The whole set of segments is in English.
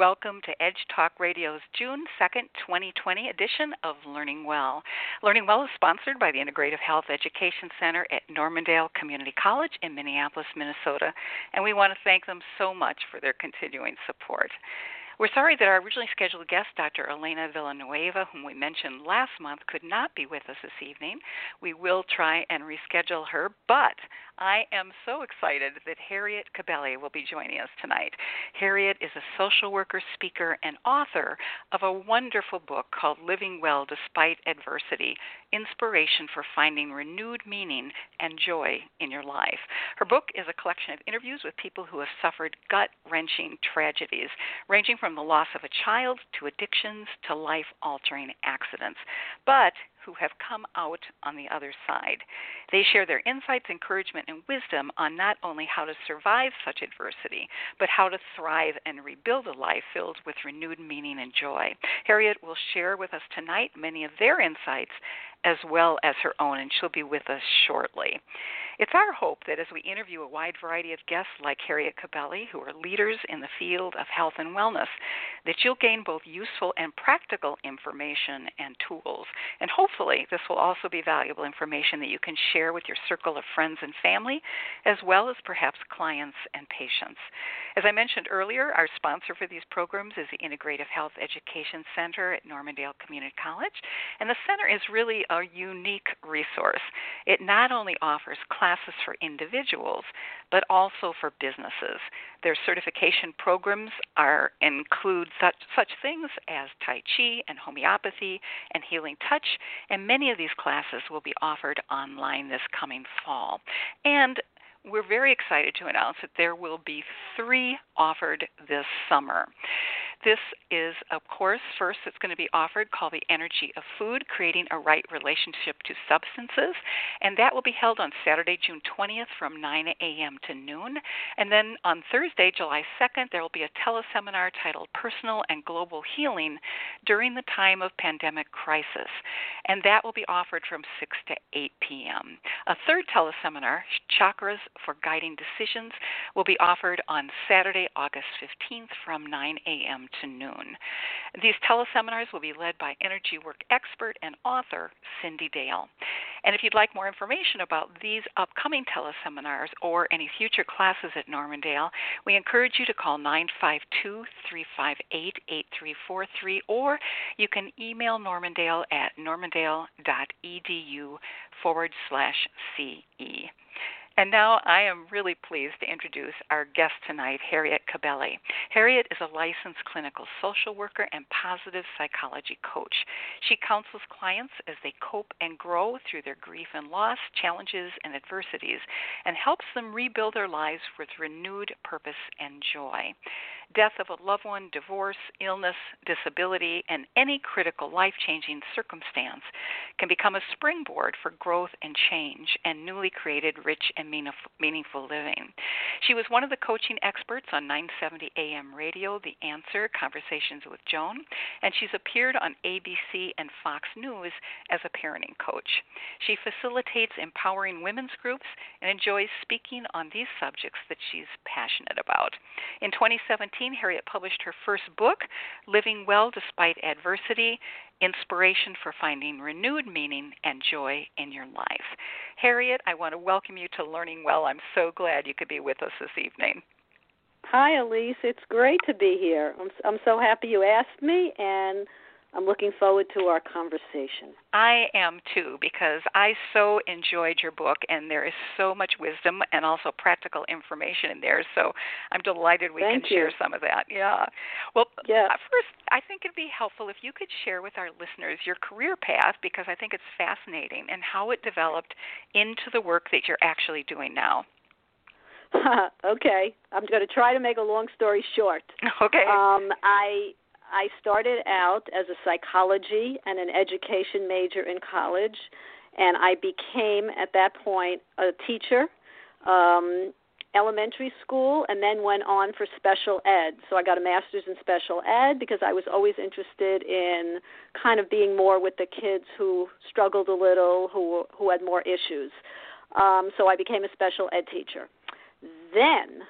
Welcome to Edge Talk Radio's June 2nd, 2020 edition of Learning Well. Learning Well is sponsored by the Integrative Health Education Center at Normandale Community College in Minneapolis, Minnesota, and we want to thank them so much for their continuing support. We're sorry that our originally scheduled guest, Dr. Elena Villanueva, whom we mentioned last month, could not be with us this evening. We will try and reschedule her, but I am so excited that Harriet Cabelly will be joining us tonight. Harriet is a social worker, speaker, and author of a wonderful book called Living Well Despite Adversity Inspiration for Finding Renewed Meaning and Joy in Your Life. Her book is a collection of interviews with people who have suffered gut wrenching tragedies, ranging from the loss of a child to addictions to life altering accidents. But who have come out on the other side. They share their insights, encouragement, and wisdom on not only how to survive such adversity, but how to thrive and rebuild a life filled with renewed meaning and joy. Harriet will share with us tonight many of their insights as well as her own, and she'll be with us shortly. It's our hope that as we interview a wide variety of guests like Harriet Cabelly, who are leaders in the field of health and wellness, that you'll gain both useful and practical information and tools. And hopefully, this will also be valuable information that you can share with your circle of friends and family, as well as perhaps clients and patients. As I mentioned earlier, our sponsor for these programs is the Integrative Health Education Center at Normandale Community College, and the center is really a unique resource. It not only offers classes for individuals, but also for businesses. Their certification programs are include such such things as Tai Chi and homeopathy and healing touch, and many of these classes will be offered online this coming fall. And we're very excited to announce that there will be three offered this summer. This is a course first that's going to be offered called The Energy of Food Creating a Right Relationship to Substances. And that will be held on Saturday, June 20th from 9 a.m. to noon. And then on Thursday, July 2nd, there will be a teleseminar titled Personal and Global Healing During the Time of Pandemic Crisis. And that will be offered from 6 to 8 p.m. A third teleseminar, Chakras for Guiding Decisions, will be offered on Saturday, August 15th from 9 a.m to noon. These teleseminars will be led by energy work expert and author Cyndi Dale. And if you'd like more information about these upcoming teleseminars or any future classes at Normandale, we encourage you to call 952 358 8343 or you can email Normandale at normandale.edu forward slash CE. And now I am really pleased to introduce our guest tonight, Harriet Cabelly. Harriet is a licensed clinical social worker and positive psychology coach. She counsels clients as they cope and grow through their grief and loss, challenges, and adversities, and helps them rebuild their lives with renewed purpose and joy death of a loved one, divorce, illness, disability, and any critical life changing circumstance can become a springboard for growth and change and newly created rich and meaningful living. She was one of the coaching experts on 970 AM radio, The Answer Conversations with Joan, and she's appeared on ABC and Fox News as a parenting coach. She facilitates empowering women's groups and enjoys speaking on these subjects that she's passionate about. In 2017, Harriet published her first book, Living Well Despite Adversity Inspiration for Finding Renewed Meaning and Joy in Your Life. Harriet, I want to welcome you to Learning Well. I'm so glad you could be with us this evening. Hi, Elise. It's great to be here. I'm, I'm so happy you asked me, and I'm looking forward to our conversation. I am too, because I so enjoyed your book, and there is so much wisdom and also practical information in there. So I'm delighted we Thank can you. share some of that. Yeah. Well, yeah. first, I think it'd be helpful if you could share with our listeners your career path, because I think it's fascinating, and how it developed into the work that you're actually doing now. okay, I'm going to try to make a long story short. Okay. Um, I I started out as a psychology and an education major in college, and I became at that point a teacher. Um, elementary school and then went on for special ed. So I got a master's in special ed because I was always interested in kind of being more with the kids who struggled a little, who who had more issues. Um, so I became a special ed teacher. Then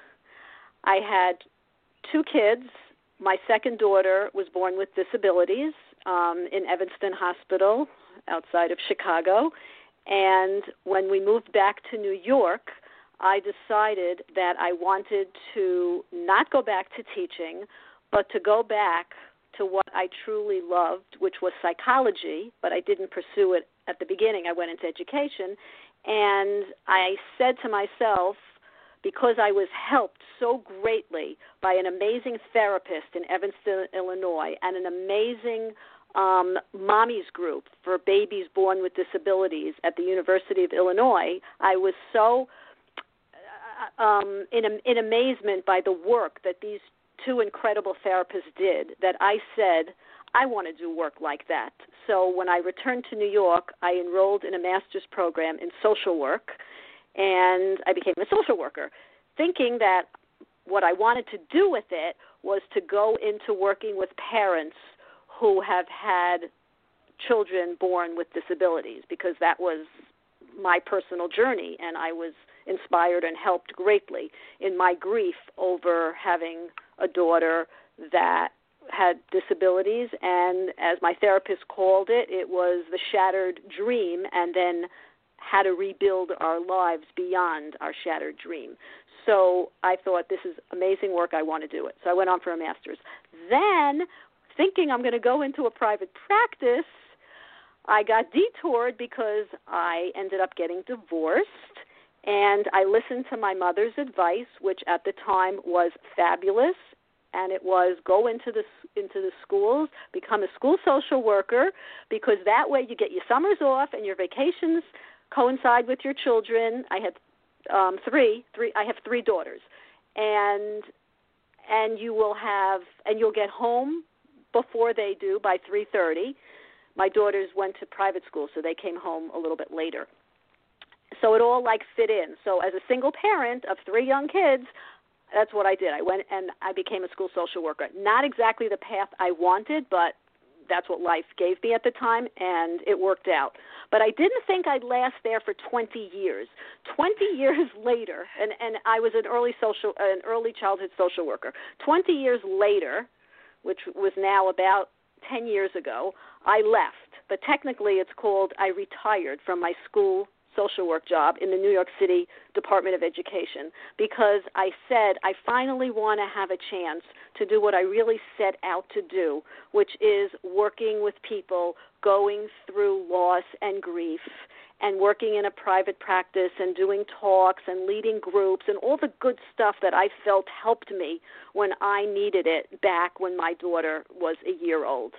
I had two kids. My second daughter was born with disabilities um, in Evanston Hospital outside of Chicago. And when we moved back to New York, I decided that I wanted to not go back to teaching, but to go back to what I truly loved, which was psychology, but I didn't pursue it at the beginning. I went into education. And I said to myself, because I was helped so greatly by an amazing therapist in Evanston, Illinois, and an amazing um, mommy's group for babies born with disabilities at the University of Illinois, I was so uh, um, in, in amazement by the work that these two incredible therapists did that I said, I want to do work like that. So when I returned to New York, I enrolled in a master's program in social work, and I became a social worker, thinking that what I wanted to do with it was to go into working with parents who have had children born with disabilities, because that was my personal journey, and I was inspired and helped greatly in my grief over having a daughter that had disabilities and as my therapist called it it was the shattered dream and then how to rebuild our lives beyond our shattered dream. So i thought this is amazing work. I want to do it. So i went on for a master's. Then thinking i'm going to go into a private practice i got detoured because i ended up getting divorced and I listened to my mother's advice, which at the time was fabulous and it was go into the into the schools, become a school social worker, because that way you get your summers off and your vacations coincide with your children. I had um, three, three. I have three daughters, and and you will have and you'll get home before they do by three thirty. My daughters went to private school, so they came home a little bit later. So it all like fit in. So as a single parent of three young kids, that's what I did. I went and I became a school social worker. Not exactly the path I wanted, but that's what life gave me at the time and it worked out. But I didn't think I'd last there for 20 years. 20 years later, and and I was an early social an early childhood social worker. 20 years later, which was now about 10 years ago, I left. But technically it's called I retired from my school social work job in the New York City Department of Education because I said I finally want to have a chance to do what I really set out to do, which is working with people going through loss and grief and working in a private practice and doing talks and leading groups and all the good stuff that I felt helped me when I needed it back when my daughter was a year old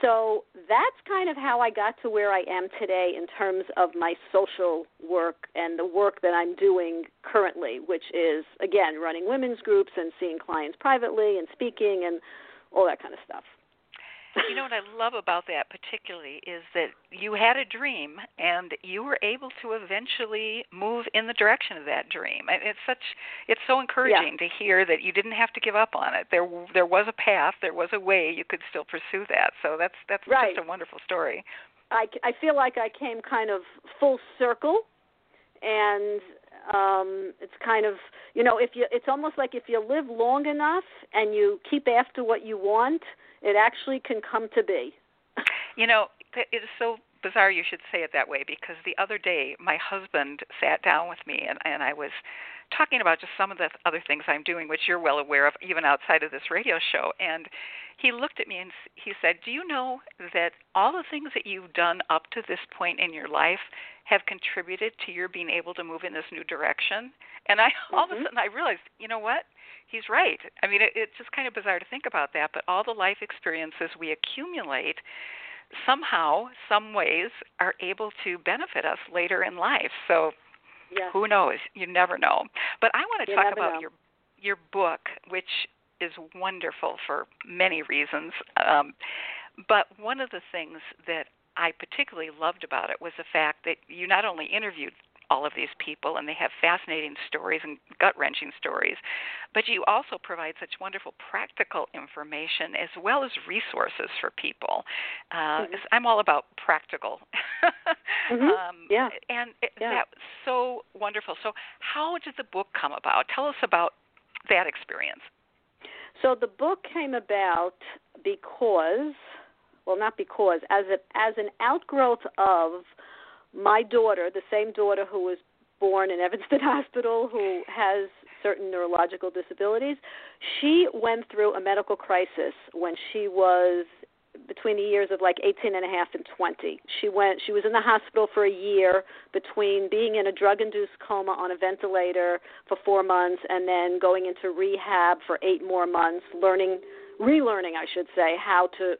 so that's kind of how I got to where I am today in terms of my social work and the work that I'm doing currently, which is, again, running women's groups and seeing clients privately and speaking and all that kind of stuff you know what I love about that particularly is that you had a dream and you were able to eventually move in the direction of that dream. It's such it's so encouraging yeah. to hear that you didn't have to give up on it. There there was a path, there was a way you could still pursue that. So that's that's right. just a wonderful story. I I feel like I came kind of full circle and um it's kind of you know if you it's almost like if you live long enough and you keep after what you want it actually can come to be. You know, it is so bizarre you should say it that way because the other day my husband sat down with me and, and I was talking about just some of the other things I'm doing, which you're well aware of, even outside of this radio show. And he looked at me and he said, Do you know that all the things that you've done up to this point in your life have contributed to your being able to move in this new direction? And I mm-hmm. all of a sudden I realized, you know what? He's right. I mean, it, it's just kind of bizarre to think about that, but all the life experiences we accumulate somehow, some ways, are able to benefit us later in life. So Yeah. Who knows? You never know. But I want to You talk about know. your your book, which is wonderful for many reasons. Um, but one of the things that I particularly loved about it was the fact that you not only interviewed all of these people and they have fascinating stories and gut wrenching stories, but you also provide such wonderful practical information as well as resources for people. Uh, Mhm. I'm all about practical. Mhm. um, Yeah. And it, Yeah. that was so wonderful. So, how did the book come about? Tell us about that experience. So the book came about because, well, not because, as a, as an outgrowth of my daughter, the same daughter who was born in Evanston Hospital, who has certain neurological disabilities. She went through a medical crisis when she was between the years of like 18 and a half and 20. She went she was in the hospital for a year between being in a drug induced coma on a ventilator for 4 months and then going into rehab for 8 more months learning relearning I should say how to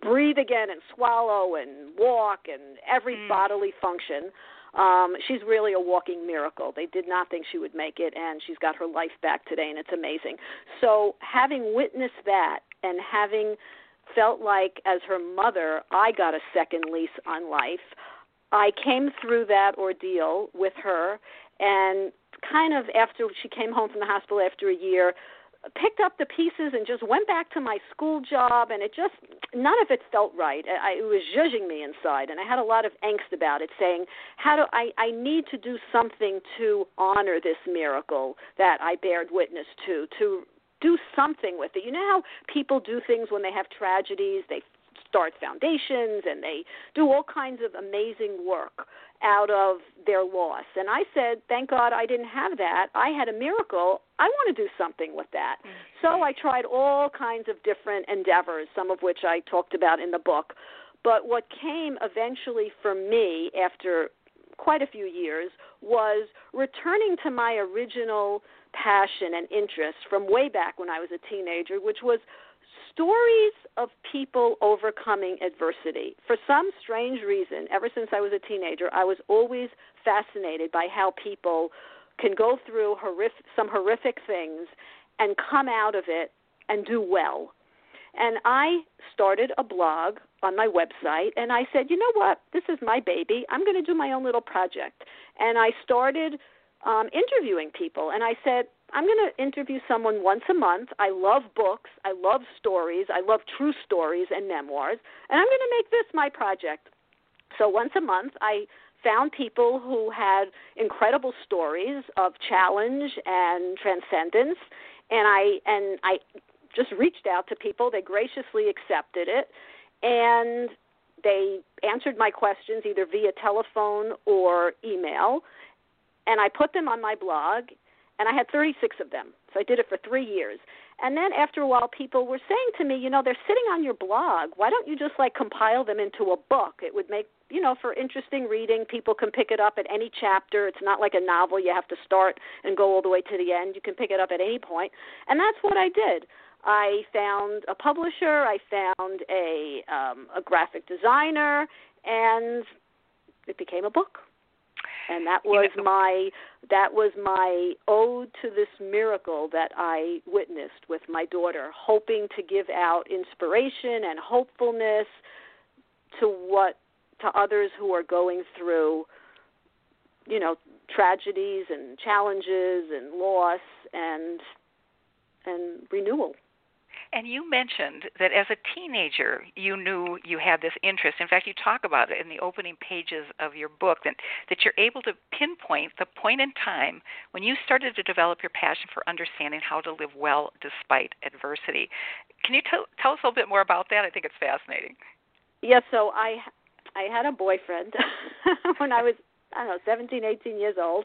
breathe again and swallow and walk and every Mm. bodily function. Um, she's really a walking miracle. They did not think she would make it, and she's got her life back today, and it's amazing. So, having witnessed that and having felt like, as her mother, I got a second lease on life, I came through that ordeal with her, and kind of after she came home from the hospital after a year, picked up the pieces and just went back to my school job and it just none of it felt right. I, it was judging me inside and i had a lot of angst about it saying how do i i need to do something to honor this miracle that i bared witness to to do something with it. You know how people do things when they have tragedies? They start foundations and they do all kinds of amazing work out of their loss. And I said, thank God I didn't have that. I had a miracle. I want to do something with that. So I tried all kinds of different endeavors, some of which I talked about in the book. But what came eventually for me after quite a few years was returning to my original passion and interest from way back when I was a teenager, which was stories of people overcoming adversity. For some strange reason, ever since I was a teenager, I was always fascinated by how people can go through horrific, some horrific things and come out of it and do well. And I started a blog on my website and I said, you know what? This is my baby. I'm going to do my own little project. And I started um, interviewing people. And I said, I'm going to interview someone once a month. I love books. I love stories. I love true stories and memoirs. And I'm going to make this my project. So once a month, I found people who had incredible stories of challenge and transcendence. And I and I just reached out to people. They graciously accepted it, and they answered my questions either via telephone or email. And I put them on my blog, and I had 36 of them. So I did it for three years. And then after a while, people were saying to me, you know, they're sitting on your blog. Why don't you just like compile them into a book? It would make, you know, for interesting reading. People can pick it up at any chapter. It's not like a novel. You have to start and go all the way to the end. You can pick it up at any point. And that's what I did. I found a publisher. I found a um, a graphic designer, and it became a book and that was my that was my ode to this miracle that I witnessed with my daughter, hoping to give out inspiration and hopefulness to what to others who are going through you know tragedies and challenges and loss and and renewal. And you mentioned that as a teenager, you knew you had this interest. In fact, you talk about it in the opening pages of your book that, that you're able to pinpoint the point in time when you started to develop your passion for understanding how to live well despite adversity. Can you tell, tell us a little bit more about that? I think it's fascinating. Yeah, so I I had a boyfriend when I was I don't know, 17, 18 years old,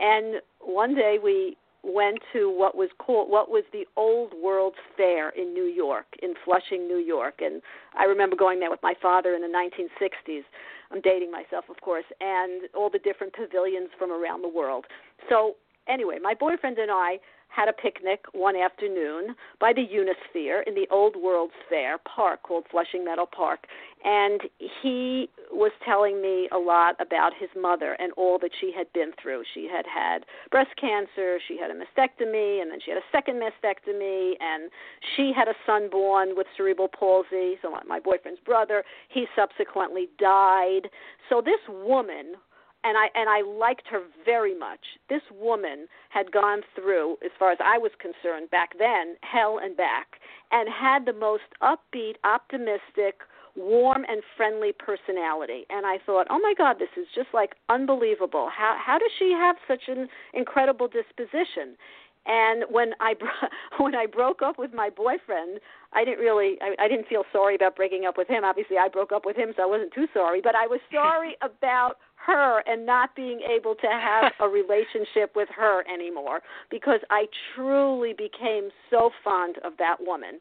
and one day we went to what was called what was the old world's fair in New York in Flushing, New York. And I remember going there with my father in the 1960s I'm dating myself of course and all the different pavilions from around the world. So anyway my boyfriend and I had a picnic one afternoon by the Unisphere in the Old World's Fair park called Flushing Meadow Park. And he was telling me a lot about his mother and all that she had been through. She had had breast cancer, she had a mastectomy, and then she had a second mastectomy, and she had a son born with cerebral palsy. So, my boyfriend's brother, he subsequently died. So, this woman and I and I liked her very much. This woman had gone through, as far as I was concerned back then, hell and back, and had the most upbeat, optimistic, warm and friendly personality. And I thought, oh my God, this is just like unbelievable. How how does she have such an incredible disposition? And when I when I broke up with my boyfriend, I didn't really I, I didn't feel sorry about breaking up with him. Obviously, I broke up with him, so I wasn't too sorry. But I was sorry about her and not being able to have a relationship with her anymore because I truly became so fond of that woman.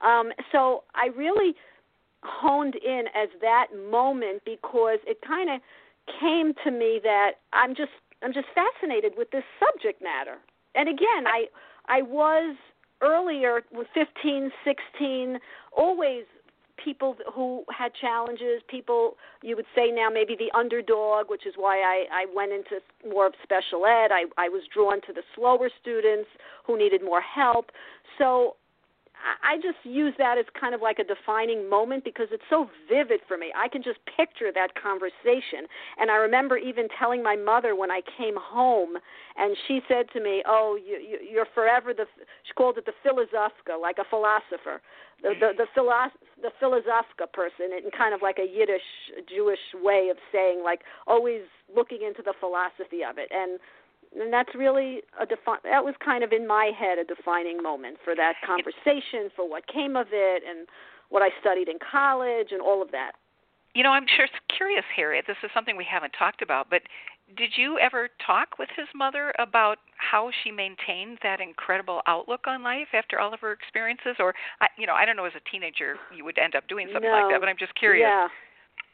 Um, so I really honed in as that moment because it kind of came to me that I'm just I'm just fascinated with this subject matter. And again, I I was earlier with 15, 16, always people who had challenges, people you would say now maybe the underdog, which is why I, I went into more of special ed. I, I was drawn to the slower students who needed more help. So I just use that as kind of like a defining moment because it's so vivid for me. I can just picture that conversation. And I remember even telling my mother when I came home, and she said to me, "Oh, you, you, you're forever the." She called it the philosophica, like a philosopher, the the the, the philosophica person, in kind of like a Yiddish Jewish way of saying, like always looking into the philosophy of it. And and that's really a defi- that was kind of in my head a defining moment for that conversation for what came of it and what I studied in college and all of that. You know, I'm sure curious, Harriet. This is something we haven't talked about, but did you ever talk with his mother about how she maintained that incredible outlook on life after all of her experiences? Or, I, you know, I don't know, as a teenager, you would end up doing something no. like that, but I'm just curious. Yeah,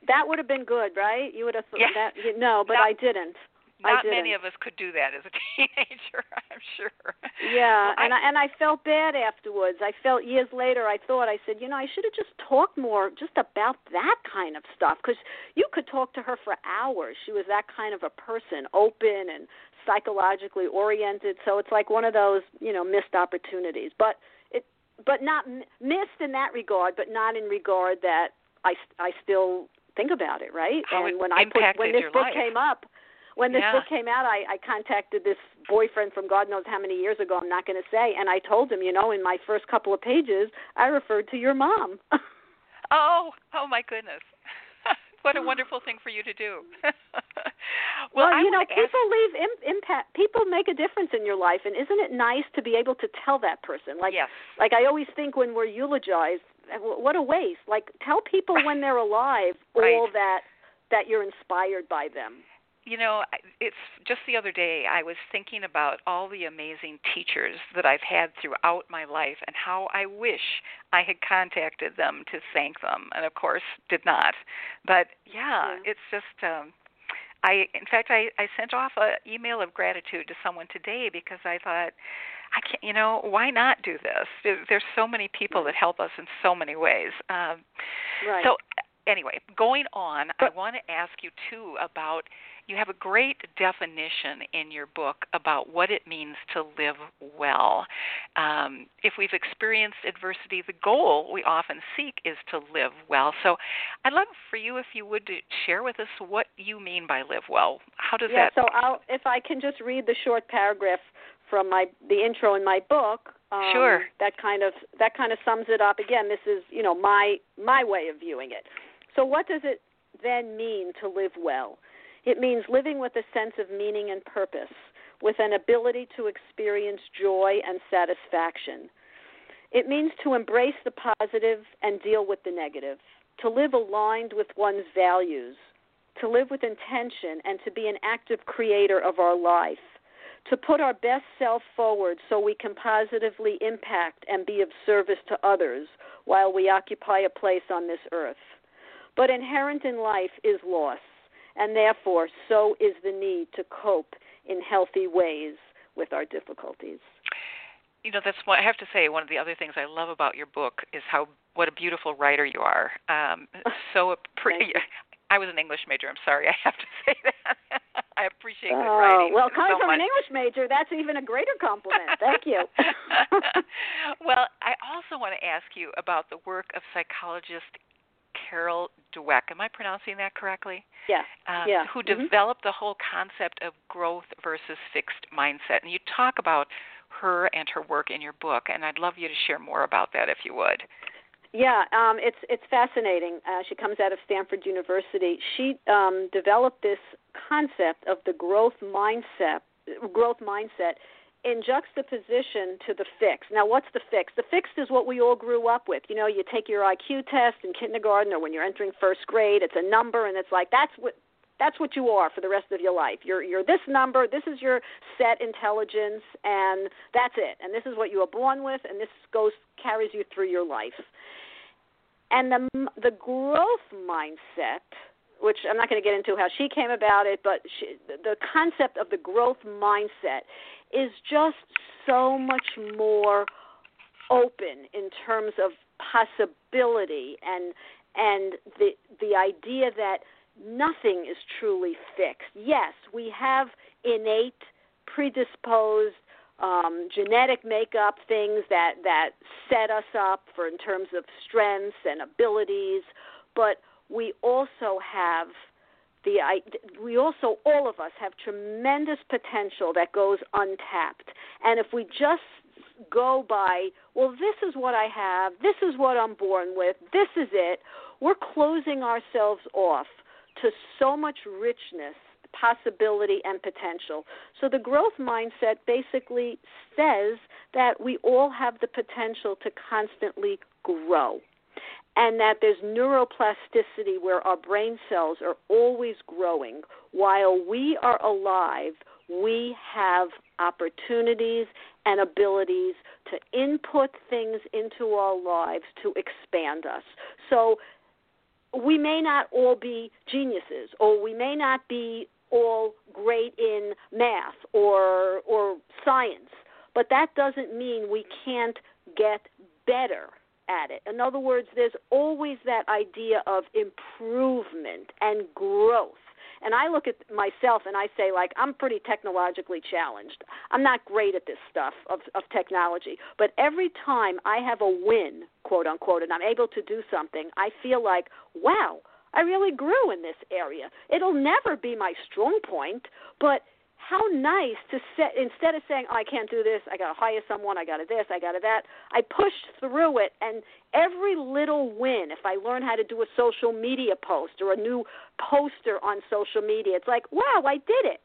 that would have been good, right? You would have thought yeah. that. No, but I didn't. Not many of us could do that as a teenager, I'm sure. Yeah, well, and I, and I felt bad afterwards. I felt years later. I thought I said, you know, I should have just talked more just about that kind of stuff because you could talk to her for hours. She was that kind of a person, open and psychologically oriented. So it's like one of those, you know, missed opportunities. But it, but not missed in that regard, but not in regard that I I still think about it, right? How and it when I put when this book life. came up when this yeah. book came out, I, I contacted this boyfriend from God knows how many years ago. I'm not going to say, and I told him, you know, in my first couple of pages, I referred to your mom. oh, oh my goodness. what a wonderful thing for you to do. well, well you know, ask... people leave Im- impact. People make a difference in your life, and isn't it nice to be able to tell that person? Like, yes. like I always think when we're eulogized, eh, what a waste. Like, tell people when they're alive right. all that that you're inspired by them you know, it's just the other day I was thinking about all the amazing teachers that I've had throughout my life and how I wish I had contacted them to thank them, and of course did not. But yeah, yeah. it's just. um I, in fact, I, I sent off an email of gratitude to someone today because I thought, I can't, you know, why not do this? There, there's so many people that help us in so many ways. Um, right. So, anyway, going on, I want to ask you too about you have a great definition in your book about what it means to live well. Um, if we've experienced adversity, the goal we often seek is to live well. So I'd love for you, if you would, to share with us what you mean by live well. How does yeah, that? so I'll, if I can just read the short paragraph from my the intro in my book. Um, sure. That kind of that kind of sums it up. Again, this is you know my my way of viewing it. So what does it then mean to live well? It means living with a sense of meaning and purpose, with an ability to experience joy and satisfaction. It means to embrace the positive and deal with the negative, to live aligned with one's values, to live with intention and to be an active creator of our life, to put our best self forward so we can positively impact and be of service to others while we occupy a place on this earth. But inherent in life is loss and therefore so is the need to cope in healthy ways with our difficulties. you know that's what I have to say. One of the other things I love about your book is how what a beautiful writer you are. Um, so pretty. I was an English major. I'm sorry, I have to say that. I appreciate good oh, writing. Well, coming so from much. an English major, that's even a greater compliment. Thank you. well, I also want to ask you about the work of psychologist Carol Dweck. Am I pronouncing that correctly? Yeah. Um, yeah. Who mm-hmm. developed the whole concept of growth versus fixed mindset. And you talk about her and her work in your book, and I'd love you to share more about that if you would. Yeah, um, it's it's fascinating. Uh, she comes out of Stanford University. She um, developed this concept of the growth mindset, growth mindset, in juxtaposition to the fix. Now, what's the fix? The fix is what we all grew up with. You know, you take your IQ test in kindergarten or when you're entering first grade. It's a number, and it's like that's what that's what you are for the rest of your life. You're you're this number. This is your set intelligence, and that's it. And this is what you were born with, and this goes carries you through your life. And the the growth mindset, which I'm not going to get into how she came about it, but she, the concept of the growth mindset is just so much more open in terms of possibility and and the the idea that nothing is truly fixed. Yes, we have innate predisposed um, genetic makeup, things that that set us up for in terms of strengths and abilities, but we also have the we also all of us have tremendous potential that goes untapped, and if we just go by, well, this is what I have, this is what I'm born with, this is it, we're closing ourselves off to so much richness possibility and potential. So the growth mindset basically says that we all have the potential to constantly grow. And that there's neuroplasticity where our brain cells are always growing. While we are alive, we have opportunities and abilities to input things into our lives to expand us. So we may not all be geniuses, or we may not be all great in math or or science, but that doesn't mean we can't get better at it. In other words, there's always that idea of improvement and growth. And I look at myself and I say, like, I'm pretty technologically challenged. I'm not great at this stuff of, of technology. But every time I have a win, quote unquote, and I'm able to do something, I feel like, wow, I really grew in this area. It'll never be my strong point, but how nice to set instead of saying oh, I can't do this, I got to hire someone, I got to this, I got to that. I pushed through it, and every little win. If I learn how to do a social media post or a new poster on social media, it's like wow, I did it.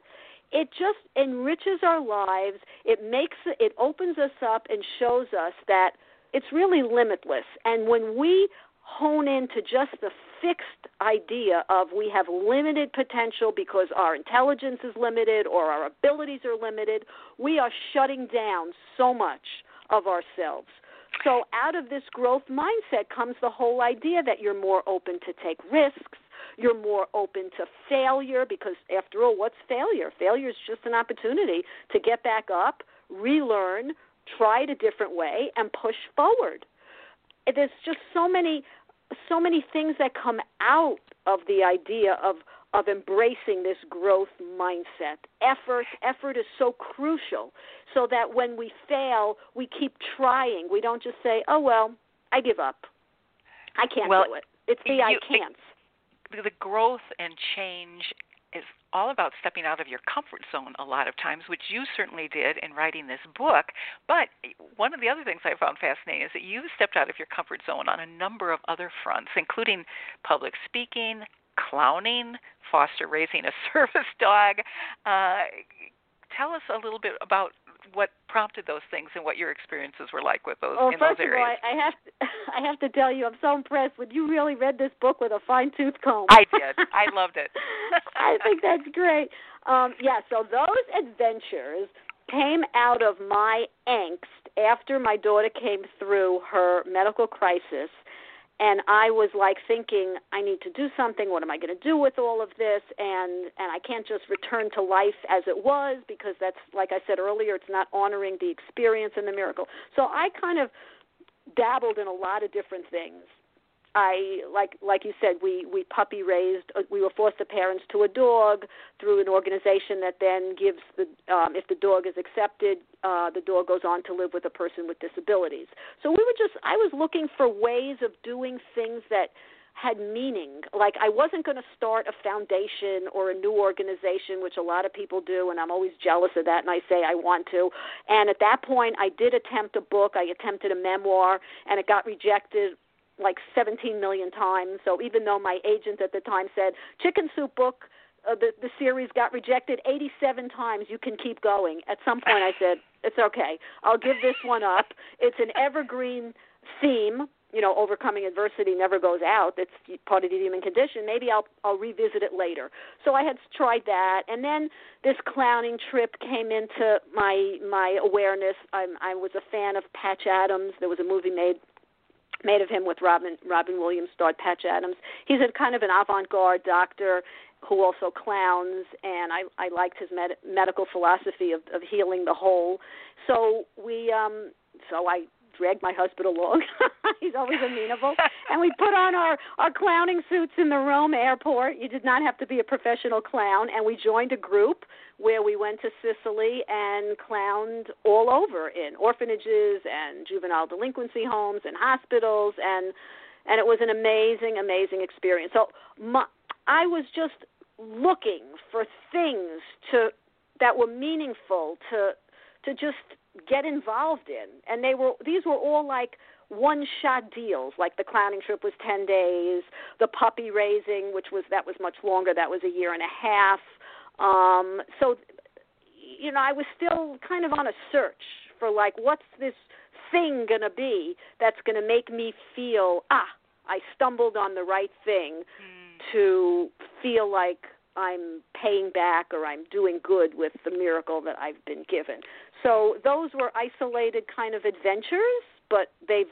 It just enriches our lives. It makes it opens us up and shows us that it's really limitless. And when we hone into just the fixed idea of we have limited potential because our intelligence is limited or our abilities are limited, we are shutting down so much of ourselves. So, out of this growth mindset comes the whole idea that you're more open to take risks, you're more open to failure because, after all, what's failure? Failure is just an opportunity to get back up, relearn, try it a different way, and push forward. There's just so many so many things that come out of the idea of of embracing this growth mindset. Effort, effort is so crucial so that when we fail, we keep trying. We don't just say, "Oh well, I give up. I can't well, do it." It's the you, I can't. The, the growth and change is all about stepping out of your comfort zone a lot of times, which you certainly did in writing this book. But one of the other things I found fascinating is that you stepped out of your comfort zone on a number of other fronts, including public speaking, clowning, foster raising a service dog. Uh, tell us a little bit about what prompted those things and what your experiences were like with those well, in first those areas. Of all, I, I have to, I have to tell you, I'm so impressed with you. Really read this book with a fine tooth comb. I did. I loved it. I think that's great. Um, yeah. So those adventures came out of my angst after my daughter came through her medical crisis and I was like thinking, I need to do something. What am I going to do with all of this? And and I can't just return to life as it was because that's like I said earlier, it's not honoring the experience and the miracle. So I kind of dabbled in a lot of different things. I like like you said we we puppy raised uh, we were foster parents to a dog through an organization that then gives the um, if the dog is accepted uh, the dog goes on to live with a person with disabilities. So we were just I was looking for ways of doing things that had meaning. Like I wasn't going to start a foundation or a new organization, which a lot of people do, and I'm always jealous of that. And I say I want to. And at that point, I did attempt a book. I attempted a memoir, and it got rejected like 17 million times. So even though my agent at the time said Chicken Soup book, uh, the the series got rejected 87 times. You can keep going. At some point, I said it's okay. I'll give this one up. It's an evergreen theme. You know, overcoming adversity never goes out. It's part of the human condition. Maybe I'll I'll revisit it later. So I had tried that, and then this clowning trip came into my my awareness. I'm, I was a fan of Patch Adams. There was a movie made made of him with Robin Robin Williams starred Patch Adams. He's a kind of an avant-garde doctor who also clowns, and I I liked his med- medical philosophy of of healing the whole. So we um so I dragged my husband along. He's always amenable. and we put on our our clowning suits in the Rome airport. You did not have to be a professional clown, and we joined a group where we went to Sicily and clowned all over in orphanages and juvenile delinquency homes and hospitals and and it was an amazing amazing experience. So my, I was just looking for things to that were meaningful to to just get involved in and they were these were all like one shot deals like the clowning trip was 10 days the puppy raising which was that was much longer that was a year and a half um so you know i was still kind of on a search for like what's this thing going to be that's going to make me feel ah i stumbled on the right thing mm. to feel like I'm paying back or I'm doing good with the miracle that I've been given. So those were isolated kind of adventures, but they've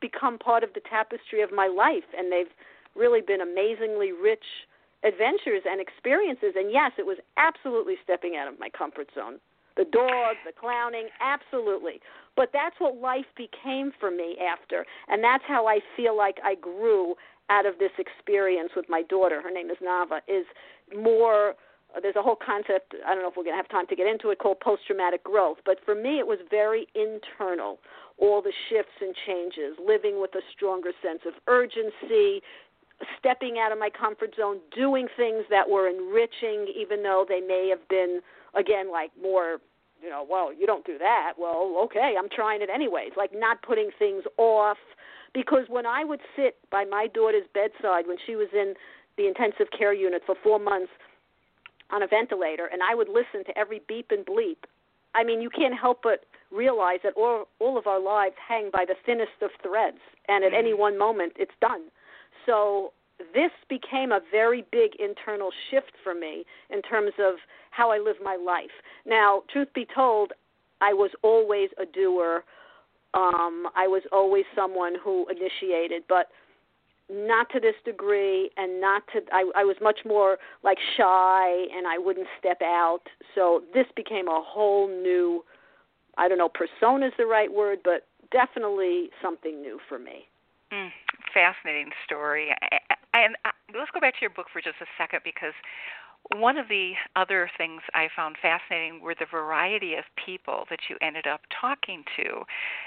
become part of the tapestry of my life and they've really been amazingly rich adventures and experiences and yes, it was absolutely stepping out of my comfort zone. The dog, the clowning, absolutely. But that's what life became for me after and that's how I feel like I grew out of this experience with my daughter. Her name is Nava is more uh, there's a whole concept i don't know if we're going to have time to get into it called post traumatic growth. But for me it was very internal all the shifts and changes living with a stronger sense of urgency stepping out of my comfort zone doing things that were enriching even though they may have been again like more you know well you don't do that. Well okay i'm trying it anyways. Like not putting things off. Because when i would sit by my daughter's bedside when she was in the intensive care unit for four months on a ventilator, and I would listen to every beep and bleep. I mean, you can't help but realize that all all of our lives hang by the thinnest of threads, and at any mm-hmm. one moment, it's done. So this became a very big internal shift for me in terms of how I live my life. Now, truth be told, I was always a doer. Um, I was always someone who initiated, but not to this degree and not to I, I was much more like shy and I wouldn't step out. So this became a whole new I don't know, persona is the right word, but definitely something new for me. Mm, fascinating story. And let's go back to your book for just a second because one of the other things I found fascinating were the variety of people that you ended up talking to.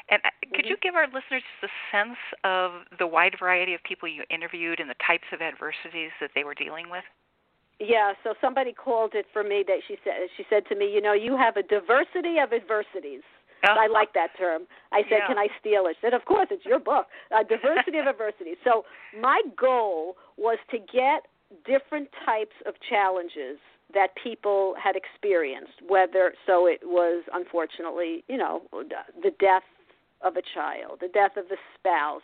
And mm-hmm. could you mm-hmm. give our listeners just a sense of the wide variety of people you interviewed and the types of adversities that they were dealing with? Yeah, so somebody called it for me that she said she said to me, you know, you have a diversity of adversities. Oh. I like that term. I said, yeah. "Can I steal it?" She said, "Of course, it's your book, a diversity of adversities." So my goal was to get different types of challenges that people had experienced whether so it was unfortunately you know the death of a child the death of a spouse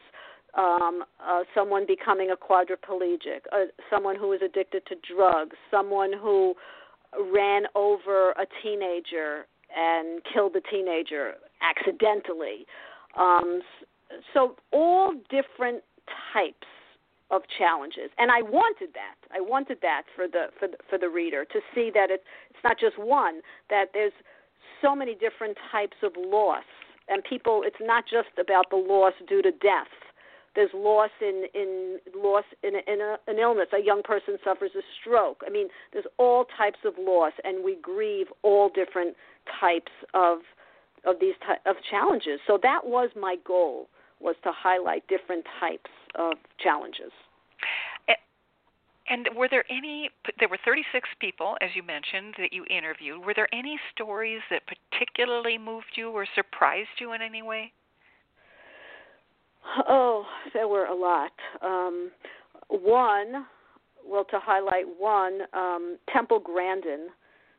um, uh, someone becoming a quadriplegic uh, someone who was addicted to drugs someone who ran over a teenager and killed the teenager accidentally. Um, so all different types of challenges. And i wanted that. I wanted that for the for the, for the reader to see that it's it's not just one that there's so many different types of loss. And people it's not just about the loss due to death. There's loss in in loss in, in a, an illness. A young person suffers a stroke. I mean there's all types of loss and we grieve all different types of of these ty- of challenges. So that was my goal was to highlight different types of challenges and were there any? There were 36 people, as you mentioned, that you interviewed. Were there any stories that particularly moved you or surprised you in any way? Oh, there were a lot. Um, one, well, to highlight one, um, Temple Grandin.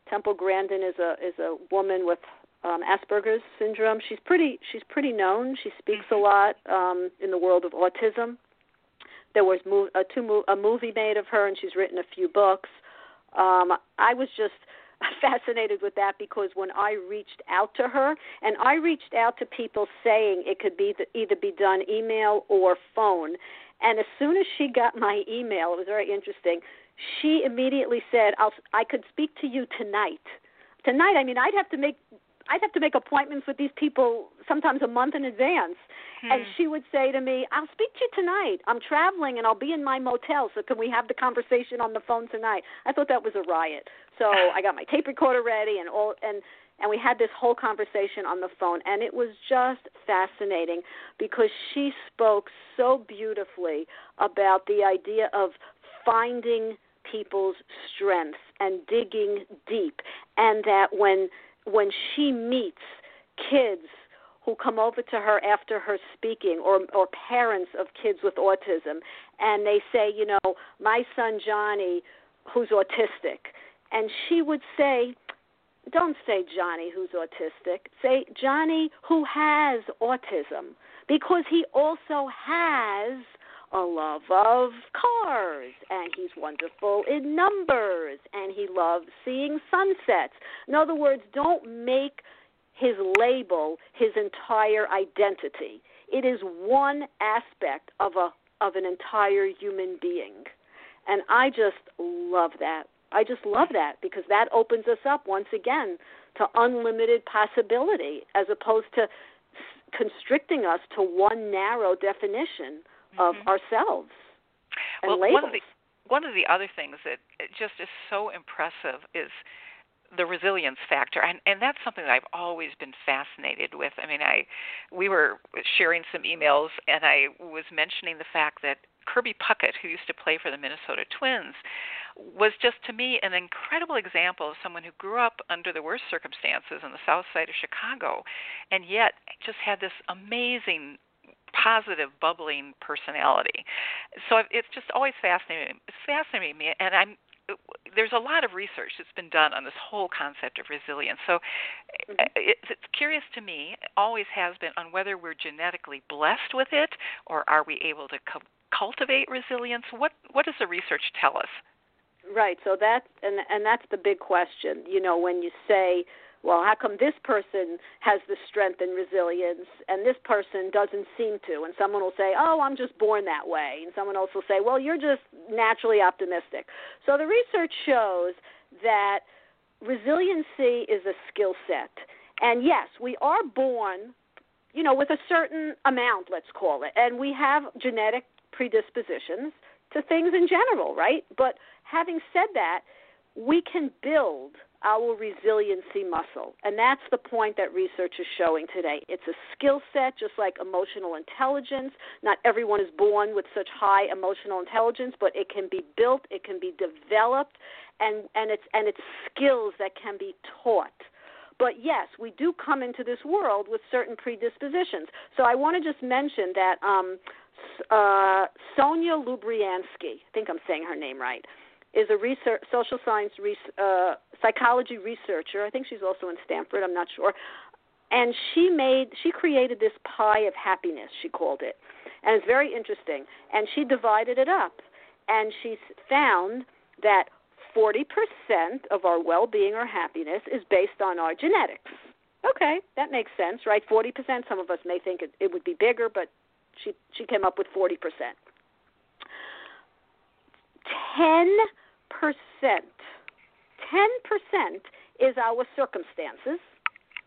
Temple Grandin is a is a woman with um, Asperger's syndrome. She's pretty she's pretty known. She speaks a mm-hmm. lot um, in the world of autism. There was mov- a, two a movie made of her, and she's written a few books. Um, I was just fascinated with that because when I reached out to her, and I reached out to people saying it could be the, either be done email or phone, and as soon as she got my email, it was very interesting. She immediately said, "I'll I could speak to you tonight." Tonight, I mean, I'd have to make I'd have to make appointments with these people sometimes a month in advance. Hmm. And she would say to me, I'll speak to you tonight. I'm traveling and I'll be in my motel, so can we have the conversation on the phone tonight? I thought that was a riot. So I got my tape recorder ready and all and and we had this whole conversation on the phone and it was just fascinating because she spoke so beautifully about the idea of finding people's strengths and digging deep and that when when she meets kids who come over to her after her speaking or or parents of kids with autism and they say you know my son Johnny who's autistic. And she would say don't say Johnny who's autistic. Say Johnny who has autism because he also has a love of cars and he's wonderful in numbers and he loves seeing sunsets. In other words, don't make his label his entire identity. It is one aspect of a of an entire human being. And I just love that. I just love that because that opens us up once again to unlimited possibility as opposed to constricting us to one narrow definition of mm-hmm. ourselves and well, labels. One of, the, one of the other things that just is so impressive is the resilience factor and and that's something that I've always been fascinated with. I mean, I we were sharing some emails and I was mentioning the fact that Kirby Puckett, who used to play for the Minnesota Twins, was just to me an incredible example of someone who grew up under the worst circumstances in the south side of Chicago and yet just had this amazing positive, bubbling personality. So it's just always fascinating. It's fascinating me, and I'm there's a lot of research that's been done on this whole concept of resilience. So mm-hmm. it's, it's curious to me, always has been, on whether we're genetically blessed with it or are we able to cu- cultivate resilience. What what does the research tell us? Right. So that's and and that's the big question. You know, when you say well, how come this person has the strength and resilience and this person doesn't seem to? And someone will say, oh, I'm just born that way. And someone else will say, well, you're just naturally optimistic. So the research shows that resiliency is a skill set. And yes, we are born, you know, with a certain amount, let's call it. And we have genetic predispositions to things in general, right? But having said that, we can build our resiliency muscle. And that's the point that research is showing today. It's a skill set, just like emotional intelligence. Not everyone is born with such high emotional intelligence, but it can be built, it can be developed, and, and, it's, and it's skills that can be taught. But yes, we do come into this world with certain predispositions. So I want to just mention that um, uh, Sonia Lubriansky, I think I'm saying her name right is a research, social science uh, psychology researcher. I think she's also in Stanford. I'm not sure. And she made she created this pie of happiness. She called it, and it's very interesting. And she divided it up, and she found that 40% of our well-being or happiness is based on our genetics. Okay, that makes sense, right? 40%. Some of us may think it, it would be bigger, but she she came up with 40%. 10%, 10% is our circumstances,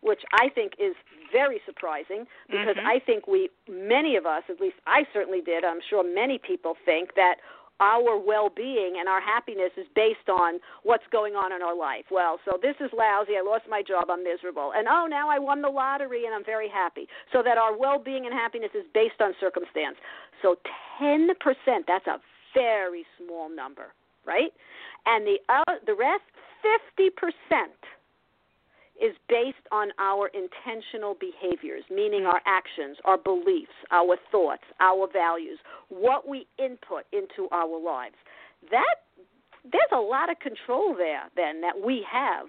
which I think is very surprising because mm-hmm. I think we, many of us, at least I certainly did, I'm sure many people think that our well being and our happiness is based on what's going on in our life. Well, so this is lousy. I lost my job. I'm miserable. And oh, now I won the lottery and I'm very happy. So that our well being and happiness is based on circumstance. So 10%, that's a very small number, right? And the, uh, the rest, 50% is based on our intentional behaviors, meaning our actions, our beliefs, our thoughts, our values, what we input into our lives. That there's a lot of control there then that we have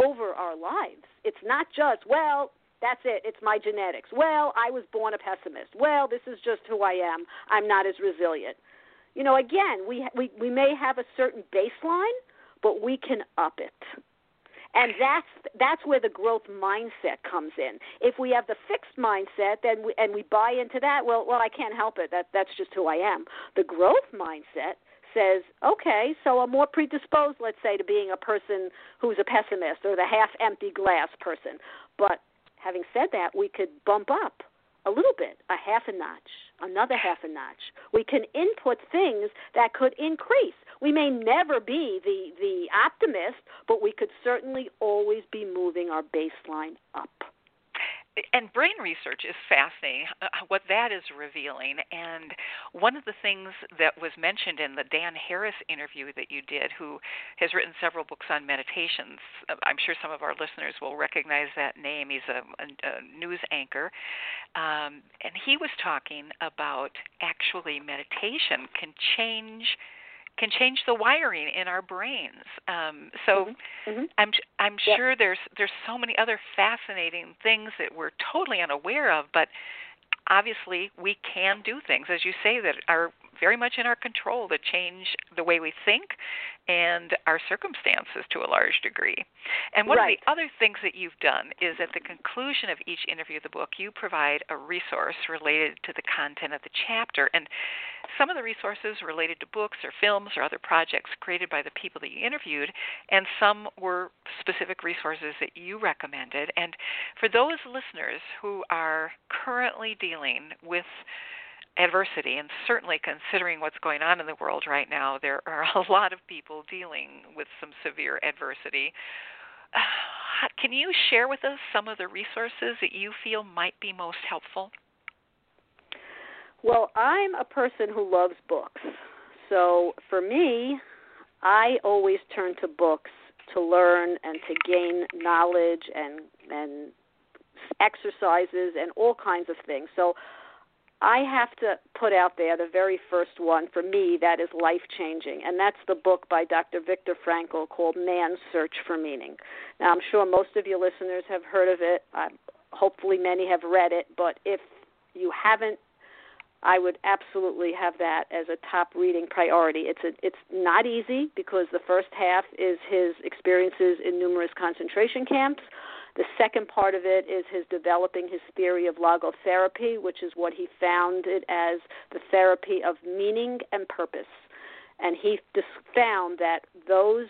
over our lives. It's not just, well, that's it, it's my genetics. Well, I was born a pessimist. Well, this is just who I am. I'm not as resilient. You know, again, we we we may have a certain baseline, but we can up it and that's that's where the growth mindset comes in. If we have the fixed mindset, then we, and we buy into that, well, well, I can't help it. That that's just who I am. The growth mindset says, okay, so I'm more predisposed, let's say, to being a person who's a pessimist or the half-empty glass person. But having said that, we could bump up a little bit, a half a notch, another half a notch. We can input things that could increase. We may never be the the optimist, but we could certainly always be moving our baseline up and brain research is fascinating uh, what that is revealing. And one of the things that was mentioned in the dan harris interview that you did who has written several books on meditations uh, i'm sure some of our listeners will recognize that name. He's a, a, a news anchor. Um, and he was talking about actually meditation can change can change the wiring in our brains. Um, so mm-hmm. Mm-hmm. I'm I'm yep. sure there's there's so many other fascinating things that we're totally unaware of, but obviously we can do things, as you say, that are very much in our control to change the way we think and our circumstances to a large degree. And one right. of the other things that you've done is at the conclusion of each interview of the book, you provide a resource related to the content of the chapter. And some of the resources related to books or films or other projects created by the people that you interviewed, and some were specific resources that you recommended. And for those listeners who are currently dealing with adversity and certainly considering what's going on in the world right now there are a lot of people dealing with some severe adversity. Can you share with us some of the resources that you feel might be most helpful? Well i'm a person who loves books. So for me i always turn to books to learn and to gain knowledge and and exercises and all kinds of things. So I have to put out there the very first one for me that is life changing, and that's the book by Dr. Viktor Frankl called Man's Search for Meaning. Now, I'm sure most of your listeners have heard of it. Uh, hopefully, many have read it, but if you haven't, I would absolutely have that as a top reading priority. It's a, it's not easy because the first half is his experiences in numerous concentration camps. The second part of it is his developing his theory of logotherapy, which is what he founded it as the therapy of meaning and purpose. And he found that those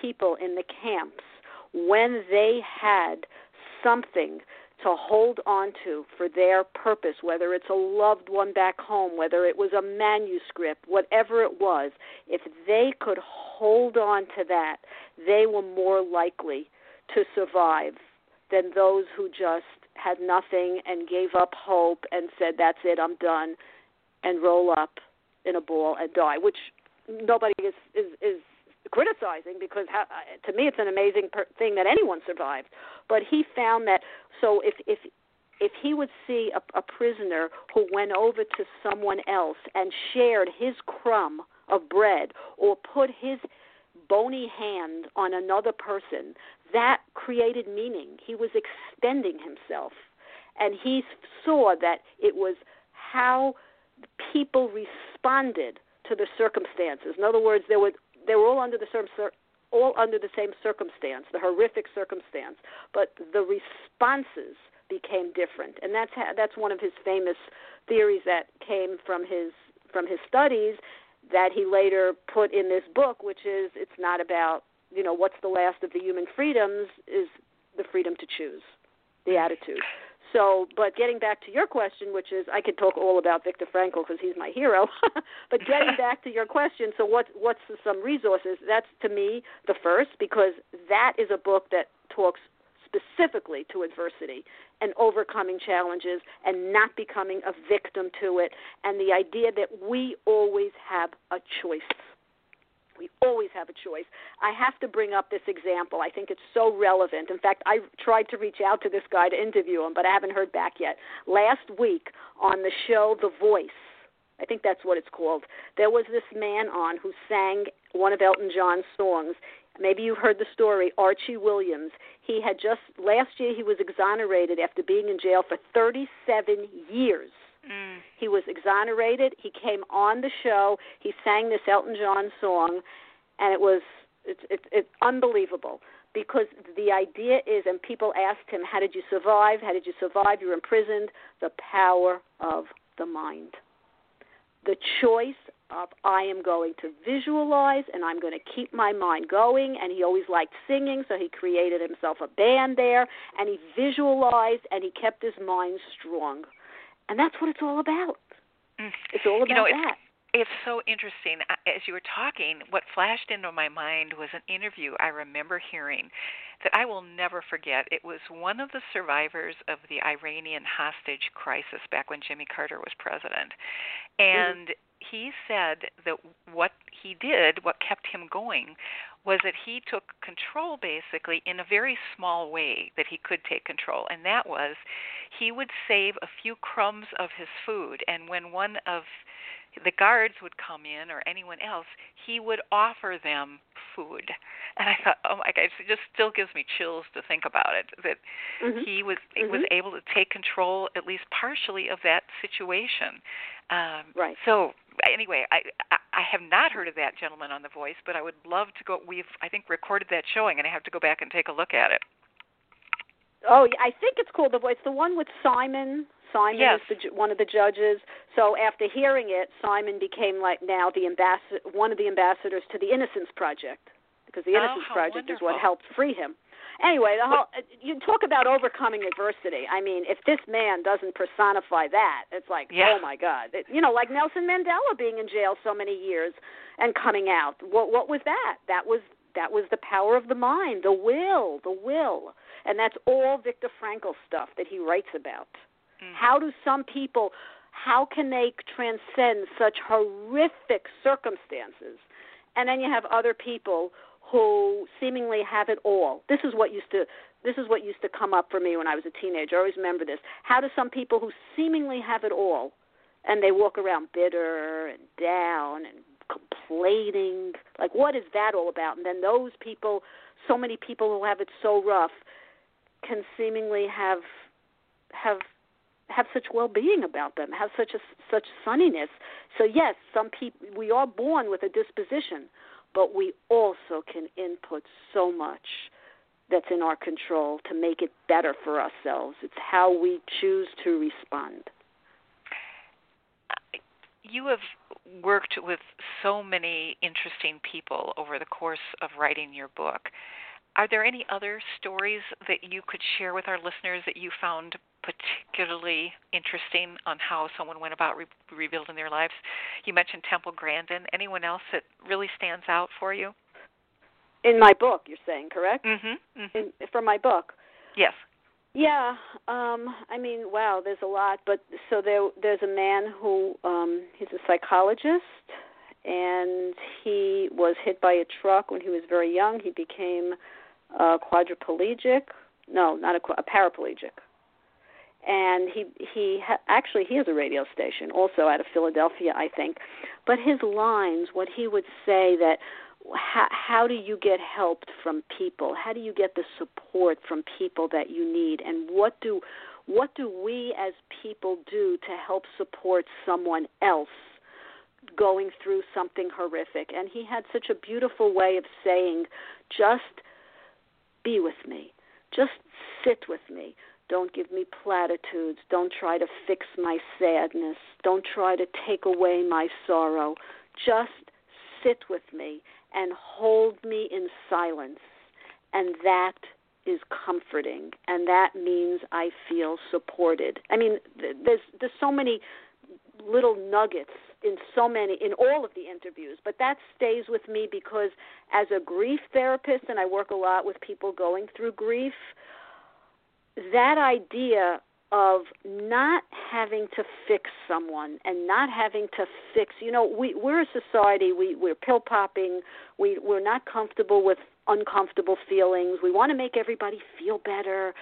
people in the camps, when they had something to hold on to for their purpose, whether it's a loved one back home, whether it was a manuscript, whatever it was, if they could hold on to that, they were more likely to survive than those who just had nothing and gave up hope and said, "That's it, I'm done," and roll up in a ball and die. Which nobody is is, is criticizing because how, to me it's an amazing per- thing that anyone survived. But he found that so if if if he would see a, a prisoner who went over to someone else and shared his crumb of bread or put his bony hand on another person, that created meaning. He was extending himself. And he saw that it was how people responded to the circumstances. In other words, they were they were all under the all under the same circumstance, the horrific circumstance, but the responses became different. And that's how, that's one of his famous theories that came from his from his studies that he later put in this book, which is it's not about you know what's the last of the human freedoms is the freedom to choose, the attitude. So, but getting back to your question, which is I could talk all about Viktor Frankl because he's my hero. but getting back to your question, so what what's some resources? That's to me the first because that is a book that talks specifically to adversity and overcoming challenges and not becoming a victim to it and the idea that we always have a choice we always have a choice. I have to bring up this example. I think it's so relevant. In fact, I tried to reach out to this guy to interview him, but I haven't heard back yet. Last week on the show The Voice, I think that's what it's called, there was this man on who sang one of Elton John's songs. Maybe you heard the story, Archie Williams. He had just, last year, he was exonerated after being in jail for 37 years. Mm. He was exonerated. He came on the show. He sang this Elton John song, and it was it's it's, it's unbelievable because the idea is, and people asked him, "How did you survive? How did you survive? You were imprisoned." The power of the mind, the choice of I am going to visualize and I'm going to keep my mind going. And he always liked singing, so he created himself a band there, and he visualized and he kept his mind strong. And that's what it's all about. Mm. It's all about you know, that. It's, so interesting. As you were talking, what flashed into my mind was an interview I remember hearing that I will never forget. It was one of the survivors of the Iranian hostage crisis back when Jimmy Carter was president. Mm-hmm. And mm-hmm. He said that what he did, what kept him going, was that he took control basically in a very small way that he could take control, and that was he would save a few crumbs of his food, and when one of the guards would come in or anyone else, he would offer them food. And I thought, oh my God, it just still gives me chills to think about it. That mm-hmm. he was mm-hmm. was able to take control at least partially of that situation. Um, right. So anyway, I, I I have not heard of that gentleman on The Voice, but I would love to go. We've I think recorded that showing, and I have to go back and take a look at it. Oh, I think it's called The Voice. The one with Simon. Simon yes. is the, one of the judges. So after hearing it, Simon became like now the ambassador, one of the ambassadors to the Innocence Project, because the oh, Innocence oh, Project wonderful. is what helped free him. Anyway, the whole you talk about overcoming adversity. I mean, if this man doesn't personify that, it's like, yeah. oh my God, it, you know, like Nelson Mandela being in jail so many years and coming out. What what was that? That was that was the power of the mind, the will, the will, and that's all Viktor Frankl stuff that he writes about. Mm-hmm. How do some people? How can they transcend such horrific circumstances? And then you have other people who seemingly have it all. This is what used to this is what used to come up for me when I was a teenager. I always remember this. How do some people who seemingly have it all and they walk around bitter and down and complaining, like what is that all about? And then those people, so many people who have it so rough can seemingly have have have such well-being about them, have such a such sunniness. So yes, some people we are born with a disposition but we also can input so much that's in our control to make it better for ourselves. It's how we choose to respond. You have worked with so many interesting people over the course of writing your book. Are there any other stories that you could share with our listeners that you found particularly interesting on how someone went about re- rebuilding their lives? You mentioned Temple Grandin. Anyone else that really stands out for you? In my book, you're saying, correct? Mm-hmm. mm-hmm. In, from my book. Yes. Yeah, um, I mean, wow, there's a lot. But so there, there's a man who um, he's a psychologist, and he was hit by a truck when he was very young. He became uh, quadriplegic. No, not a, a paraplegic and he he ha- actually he has a radio station also out of Philadelphia I think. But his lines what he would say that how, how do you get helped from people? How do you get the support from people that you need? And what do what do we as people do to help support someone else going through something horrific? And he had such a beautiful way of saying just be with me. Just sit with me don't give me platitudes. Don't try to fix my sadness. Don't try to take away my sorrow. just sit with me and hold me in silence. And that is comforting and that means I feel supported. I mean there's there's so many little nuggets in so many in all of the interviews but that stays with me because as a grief therapist and I work a lot with people going through grief that idea of not having to fix someone and not having to fix you know we we're a society we we're pill popping we we're not comfortable with uncomfortable feelings we want to make everybody feel better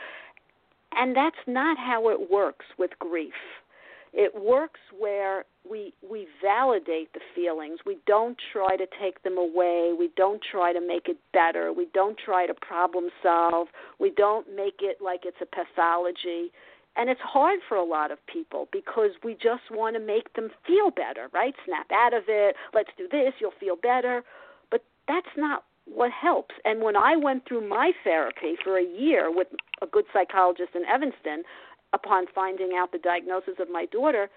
and that's not how it works with grief it works where we we validate the feelings we don't try to take them away we don't try to make it better we don't try to problem solve we don't make it like it's a pathology and it's hard for a lot of people because we just want to make them feel better, right? Snap out of it. Let's do this. You'll feel better. But that's not what helps. And when I went through my therapy for a year with a good psychologist in Evanston, upon finding out the diagnosis of my daughter,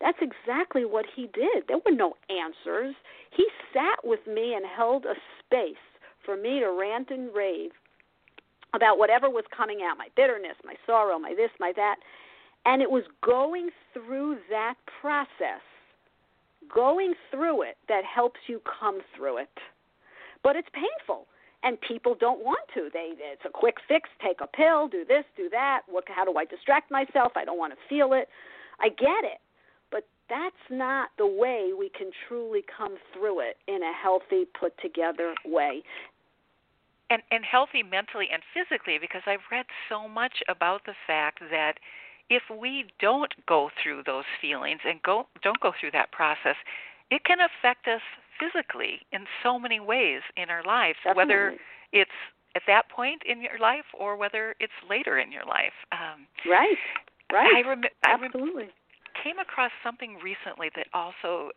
that's exactly what he did. There were no answers. He sat with me and held a space for me to rant and rave about whatever was coming out my bitterness, my sorrow, my this, my that. And it was going through that process, going through it, that helps you come through it. But it's painful. And people don't want to. They it's a quick fix. Take a pill. Do this. Do that. What? How do I distract myself? I don't want to feel it. I get it, but that's not the way we can truly come through it in a healthy, put together way and and healthy mentally and physically because I've read so much about the fact that if we don't go through those feelings and go don't go through that process, it can affect us physically in so many ways in our lives, Definitely. whether it's at that point in your life or whether it's later in your life. Um, right. Right. I, rem- Absolutely. I rem- came across something recently that also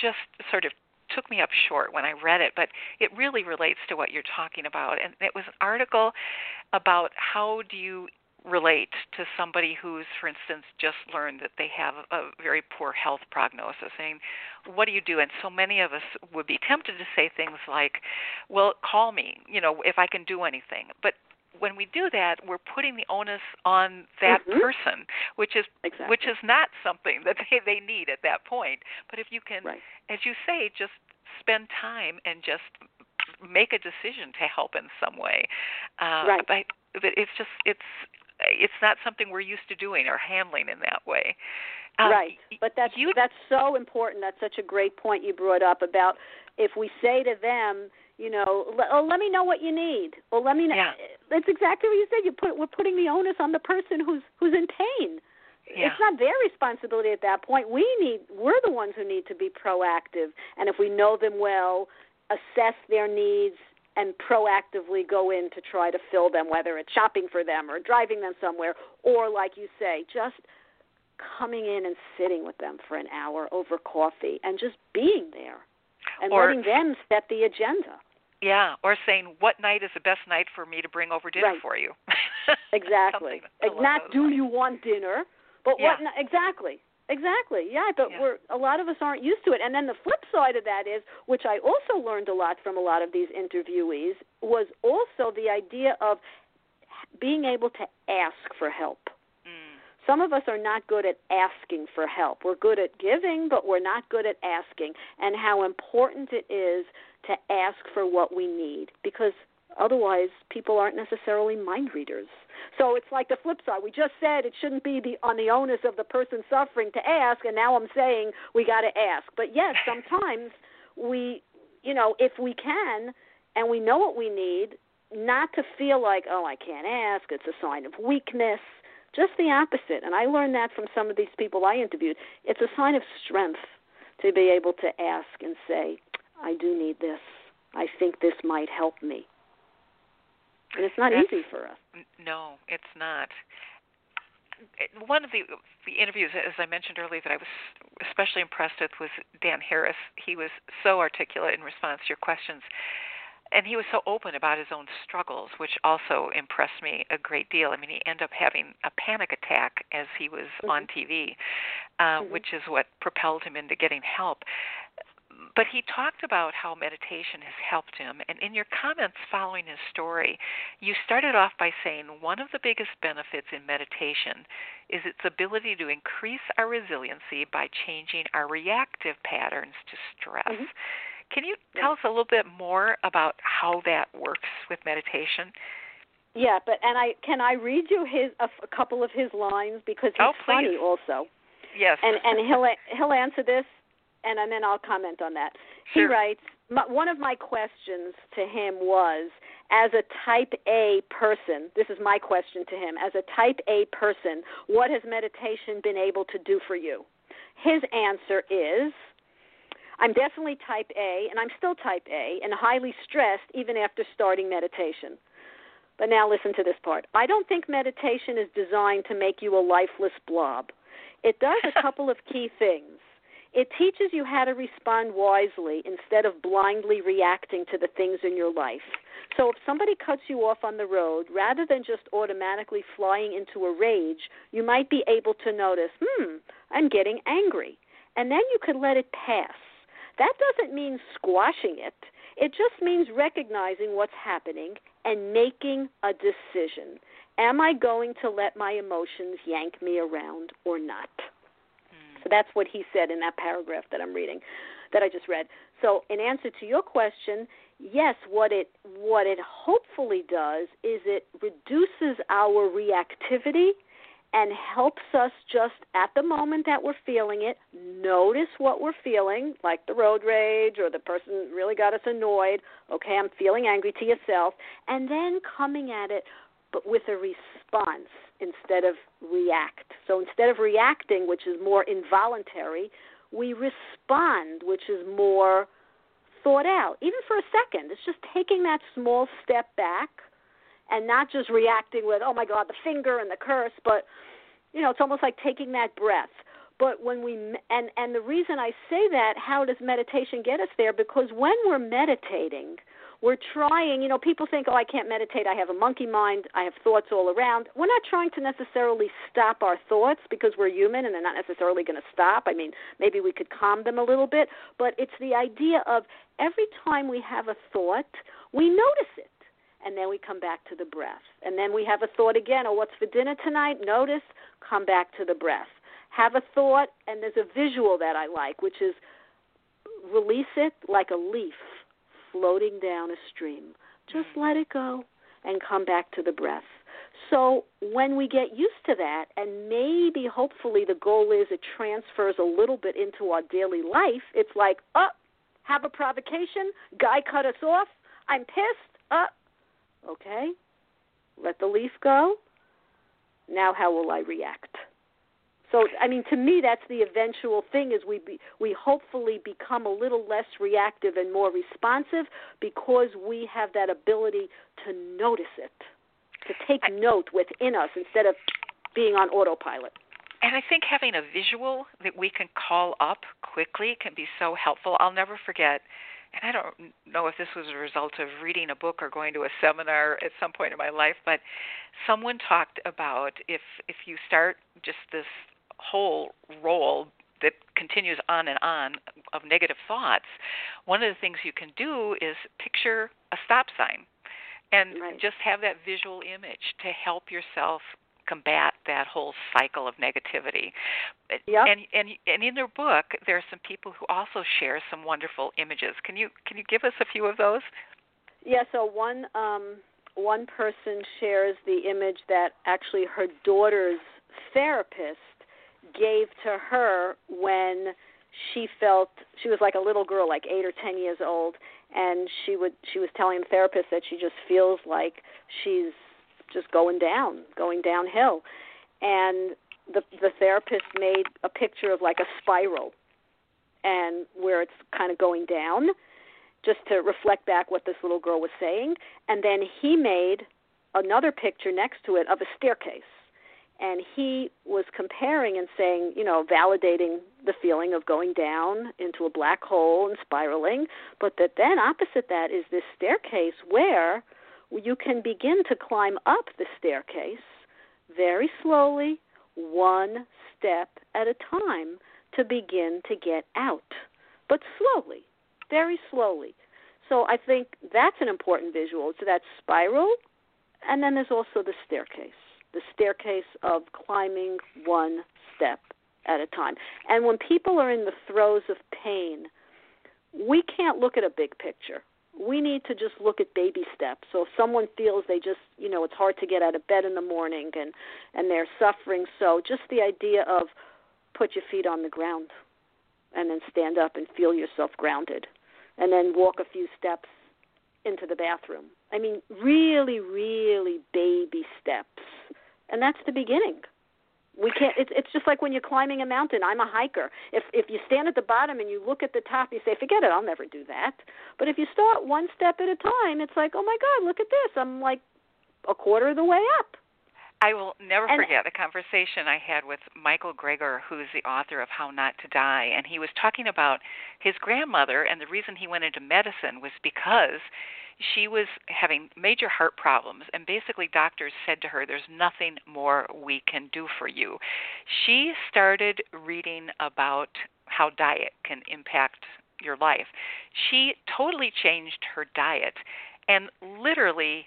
just sort of took me up short when I read it, but it really relates to what you're talking about. And it was an article about how do you relate to somebody who's, for instance, just learned that they have a very poor health prognosis. I mean, what do you do? And so many of us would be tempted to say things like, "Well, call me, you know, if I can do anything." But when we do that, we're putting the onus on that mm-hmm. person, which is exactly. which is not something that they they need at that point. But if you can, right. as you say, just spend time and just make a decision to help in some way. Uh, right. But, but it's just it's it's not something we're used to doing or handling in that way. Um, right. But that's you, that's so important. That's such a great point you brought up about if we say to them you know, oh, let me know what you need. Well, let me know. Yeah. That's exactly what you said. You put we're putting the onus on the person who's who's in pain. Yeah. It's not their responsibility at that point. We need we're the ones who need to be proactive, and if we know them well, assess their needs and proactively go in to try to fill them, whether it's shopping for them or driving them somewhere, or like you say, just coming in and sitting with them for an hour over coffee and just being there and or, letting them set the agenda. Yeah, or saying what night is the best night for me to bring over dinner right. for you. exactly. Not do lines. you want dinner, but yeah. what exactly. Exactly. Yeah, but yeah. we're a lot of us aren't used to it. And then the flip side of that is, which I also learned a lot from a lot of these interviewees, was also the idea of being able to ask for help. Mm. Some of us are not good at asking for help. We're good at giving, but we're not good at asking. And how important it is to ask for what we need because otherwise people aren't necessarily mind readers. So it's like the flip side. We just said it shouldn't be the on the onus of the person suffering to ask, and now I'm saying we got to ask. But yes, sometimes we, you know, if we can and we know what we need, not to feel like, oh, I can't ask, it's a sign of weakness. Just the opposite. And I learned that from some of these people I interviewed. It's a sign of strength to be able to ask and say, I do need this. I think this might help me. And it's not That's, easy for us. No, it's not. One of the the interviews, as I mentioned earlier, that I was especially impressed with was Dan Harris. He was so articulate in response to your questions, and he was so open about his own struggles, which also impressed me a great deal. I mean, he ended up having a panic attack as he was mm-hmm. on TV, uh, mm-hmm. which is what propelled him into getting help but he talked about how meditation has helped him. And in your comments following his story, you started off by saying one of the biggest benefits in meditation is its ability to increase our resiliency by changing our reactive patterns to stress. Mm-hmm. Can you tell us a little bit more about how that works with meditation? Yeah, but and I can I read you his a, a couple of his lines because he's oh, funny also. Yes. And and he'll he'll answer this and, and then I'll comment on that. Sure. He writes, one of my questions to him was, as a type A person, this is my question to him, as a type A person, what has meditation been able to do for you? His answer is, I'm definitely type A, and I'm still type A, and highly stressed even after starting meditation. But now listen to this part. I don't think meditation is designed to make you a lifeless blob. It does a couple of key things. It teaches you how to respond wisely instead of blindly reacting to the things in your life. So if somebody cuts you off on the road, rather than just automatically flying into a rage, you might be able to notice, hmm, I'm getting angry. And then you could let it pass. That doesn't mean squashing it. It just means recognizing what's happening and making a decision. Am I going to let my emotions yank me around or not? So that's what he said in that paragraph that I'm reading, that I just read. So in answer to your question, yes, what it what it hopefully does is it reduces our reactivity and helps us just at the moment that we're feeling it notice what we're feeling like the road rage or the person really got us annoyed. Okay i'm feeling angry to yourself. And then coming at it but with a response instead of react. So instead of reacting, which is more involuntary, we respond, which is more thought out, even for a second. It's just taking that small step back and not just reacting with, oh my God, the finger and the curse, but, you know, it's almost like taking that breath. But when we and and the reason I say that, how does meditation get us there? Because when we're meditating, we're trying, you know, people think, oh, I can't meditate. I have a monkey mind. I have thoughts all around. We're not trying to necessarily stop our thoughts because we're human and they're not necessarily going to stop. I mean, maybe we could calm them a little bit, but it's the idea of every time we have a thought, we notice it. And then we come back to the breath. And then we have a thought again, oh, what's for dinner tonight? Notice, come back to the breath. Have a thought, and there's a visual that I like, which is release it like a leaf floating down a stream. Just mm. let it go and come back to the breath. So when we get used to that, and maybe hopefully the goal is it transfers a little bit into our daily life, it's like, oh, have a provocation, guy cut us off, I'm pissed, uh, okay, let the leaf go. Now how will I react? So I mean, to me, that's the eventual thing: is we be, we hopefully become a little less reactive and more responsive because we have that ability to notice it, to take I, note within us instead of being on autopilot. And I think having a visual that we can call up quickly can be so helpful. I'll never forget and I don't know if this was a result of reading a book or going to a seminar at some point in my life, but someone talked about if if you start just this whole role that continues on and on of negative thoughts, one of the things you can do is picture a stop sign and right. just have that visual image to help yourself combat that whole cycle of negativity. Yep. And and and in their book there are some people who also share some wonderful images. Can you can you give us a few of those? Yeah, so one um one person shares the image that actually her daughter's therapist gave to her when she felt she was like a little girl like 8 or 10 years old and she would she was telling the therapist that she just feels like she's just going down going downhill. And the the therapist made a picture of like a spiral and where it's kind of going down just to reflect back what this little girl was saying. And then he made another picture next to it of a staircase and he was comparing and saying, you know, validating the feeling of going down into a black hole and spiraling, but that then opposite that is this staircase where you can begin to climb up the staircase very slowly, one step at a time to begin to get out, but slowly, very slowly. So I think that's an important visual. It's that spiral, and then there's also the staircase, the staircase of climbing one step at a time. And when people are in the throes of pain, we can't look at a big picture. We need to just look at baby steps. So if someone feels they just, you know, it's hard to get out of bed in the morning and and they're suffering, so just the idea of put your feet on the ground and then stand up and feel yourself grounded and then walk a few steps into the bathroom. I mean, really, really baby steps. And that's the beginning. We can't it's it's just like when you're climbing a mountain. I'm a hiker. If if you stand at the bottom and you look at the top, you say, "Forget it, I'll never do that." But if you start one step at a time, it's like, "Oh my god, look at this. I'm like a quarter of the way up." I will never and, forget a conversation I had with Michael Greger, who's the author of How Not to Die, and he was talking about his grandmother, and the reason he went into medicine was because she was having major heart problems, and basically, doctors said to her, There's nothing more we can do for you. She started reading about how diet can impact your life. She totally changed her diet and literally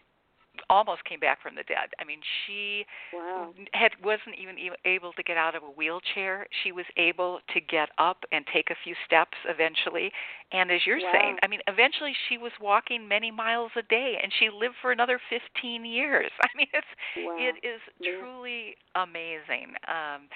almost came back from the dead. I mean, she wow. had wasn't even able to get out of a wheelchair. She was able to get up and take a few steps eventually. And as you're wow. saying, I mean, eventually she was walking many miles a day, and she lived for another 15 years. I mean, it's wow. it is yeah. truly amazing. Um,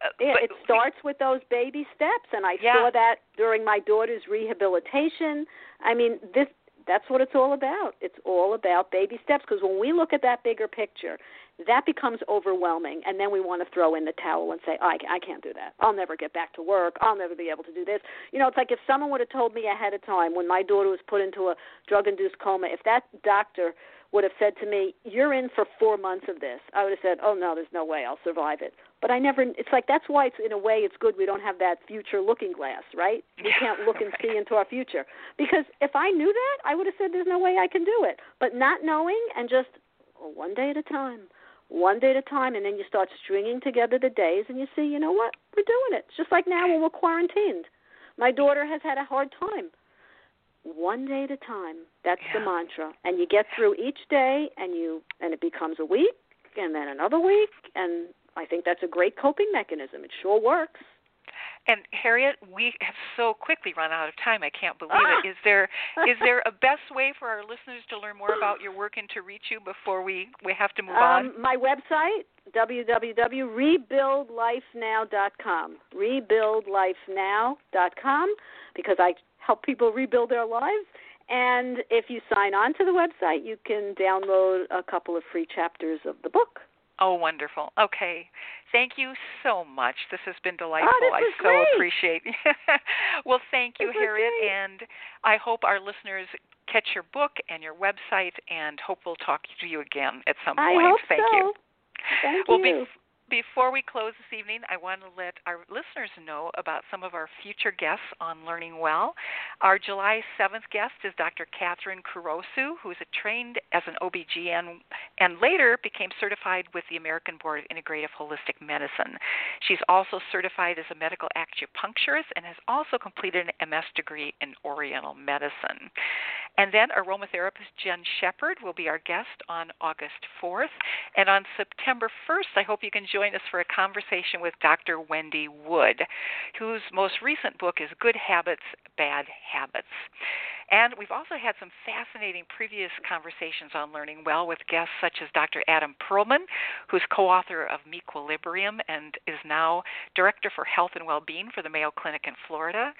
uh, yeah, but, it starts with those baby steps, and I yeah. saw that during my daughter's rehabilitation. I mean, this that's what it's all about. It's all about baby steps because when we look at that bigger picture, that becomes overwhelming, and then we want to throw in the towel and say, I, I can't do that. I'll never get back to work. I'll never be able to do this. You know, it's like if someone would have told me ahead of time when my daughter was put into a drug induced coma, if that doctor would have said to me, "You're in for four months of this," I would have said, "Oh no, there's no way I'll survive it." But I never. It's like that's why it's in a way it's good we don't have that future looking glass, right? We can't look and see into our future because if I knew that, I would have said, "There's no way I can do it." But not knowing and just well, one day at a time, one day at a time, and then you start stringing together the days, and you see, you know what, we're doing it. It's just like now when we're quarantined. My daughter has had a hard time one day at a time. That's yeah. the mantra. And you get through each day and you and it becomes a week and then another week and I think that's a great coping mechanism. It sure works. And Harriet, we have so quickly run out of time. I can't believe ah. it. Is there is there a best way for our listeners to learn more about your work and to reach you before we we have to move um, on? My website www.rebuildlifenow.com. Rebuildlifenow.com because I help people rebuild their lives. And if you sign on to the website, you can download a couple of free chapters of the book. Oh, wonderful. Okay. Thank you so much. This has been oh, delightful. Oh, I so great. appreciate well, thank you, Harriet, great. and I hope our listeners catch your book and your website and hope we'll talk to you again at some point. I hope thank so. you. Thank well, you. Be- before we close this evening, I want to let our listeners know about some of our future guests on Learning Well. Our July 7th guest is Dr. Catherine Kurosu, who is trained as an OBGYN and later became certified with the American Board of Integrative Holistic Medicine. She's also certified as a medical acupuncturist and has also completed an MS degree in Oriental Medicine. And then aromatherapist Jen Shepard will be our guest on August 4th. And on September 1st, I hope you can join join us for a conversation with Dr. Wendy Wood, whose most recent book is Good Habits, Bad Habits. And we've also had some fascinating previous conversations on learning well with guests such as Dr. Adam Perlman, who's co author of Mequilibrium and is now Director for Health and Well-Being for the Mayo Clinic in Florida,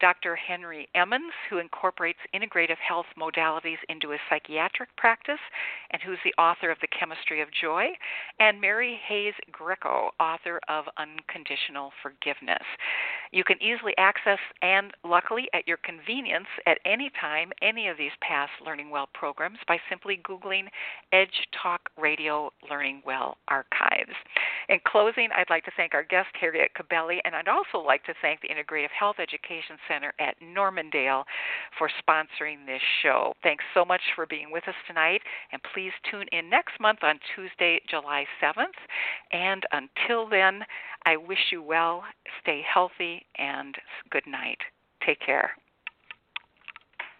Dr. Henry Emmons, who incorporates integrative health modalities into his psychiatric practice and who's the author of The Chemistry of Joy, and Mary Hayes Author of Unconditional Forgiveness. You can easily access and luckily at your convenience at any time any of these past Learning Well programs by simply Googling Edge Talk Radio Learning Well archives. In closing, I'd like to thank our guest, Harriet Cabelly, and I'd also like to thank the Integrative Health Education Center at Normandale for sponsoring this show. Thanks so much for being with us tonight, and please tune in next month on Tuesday, July 7th. And until then, I wish you well, stay healthy, and good night. Take care.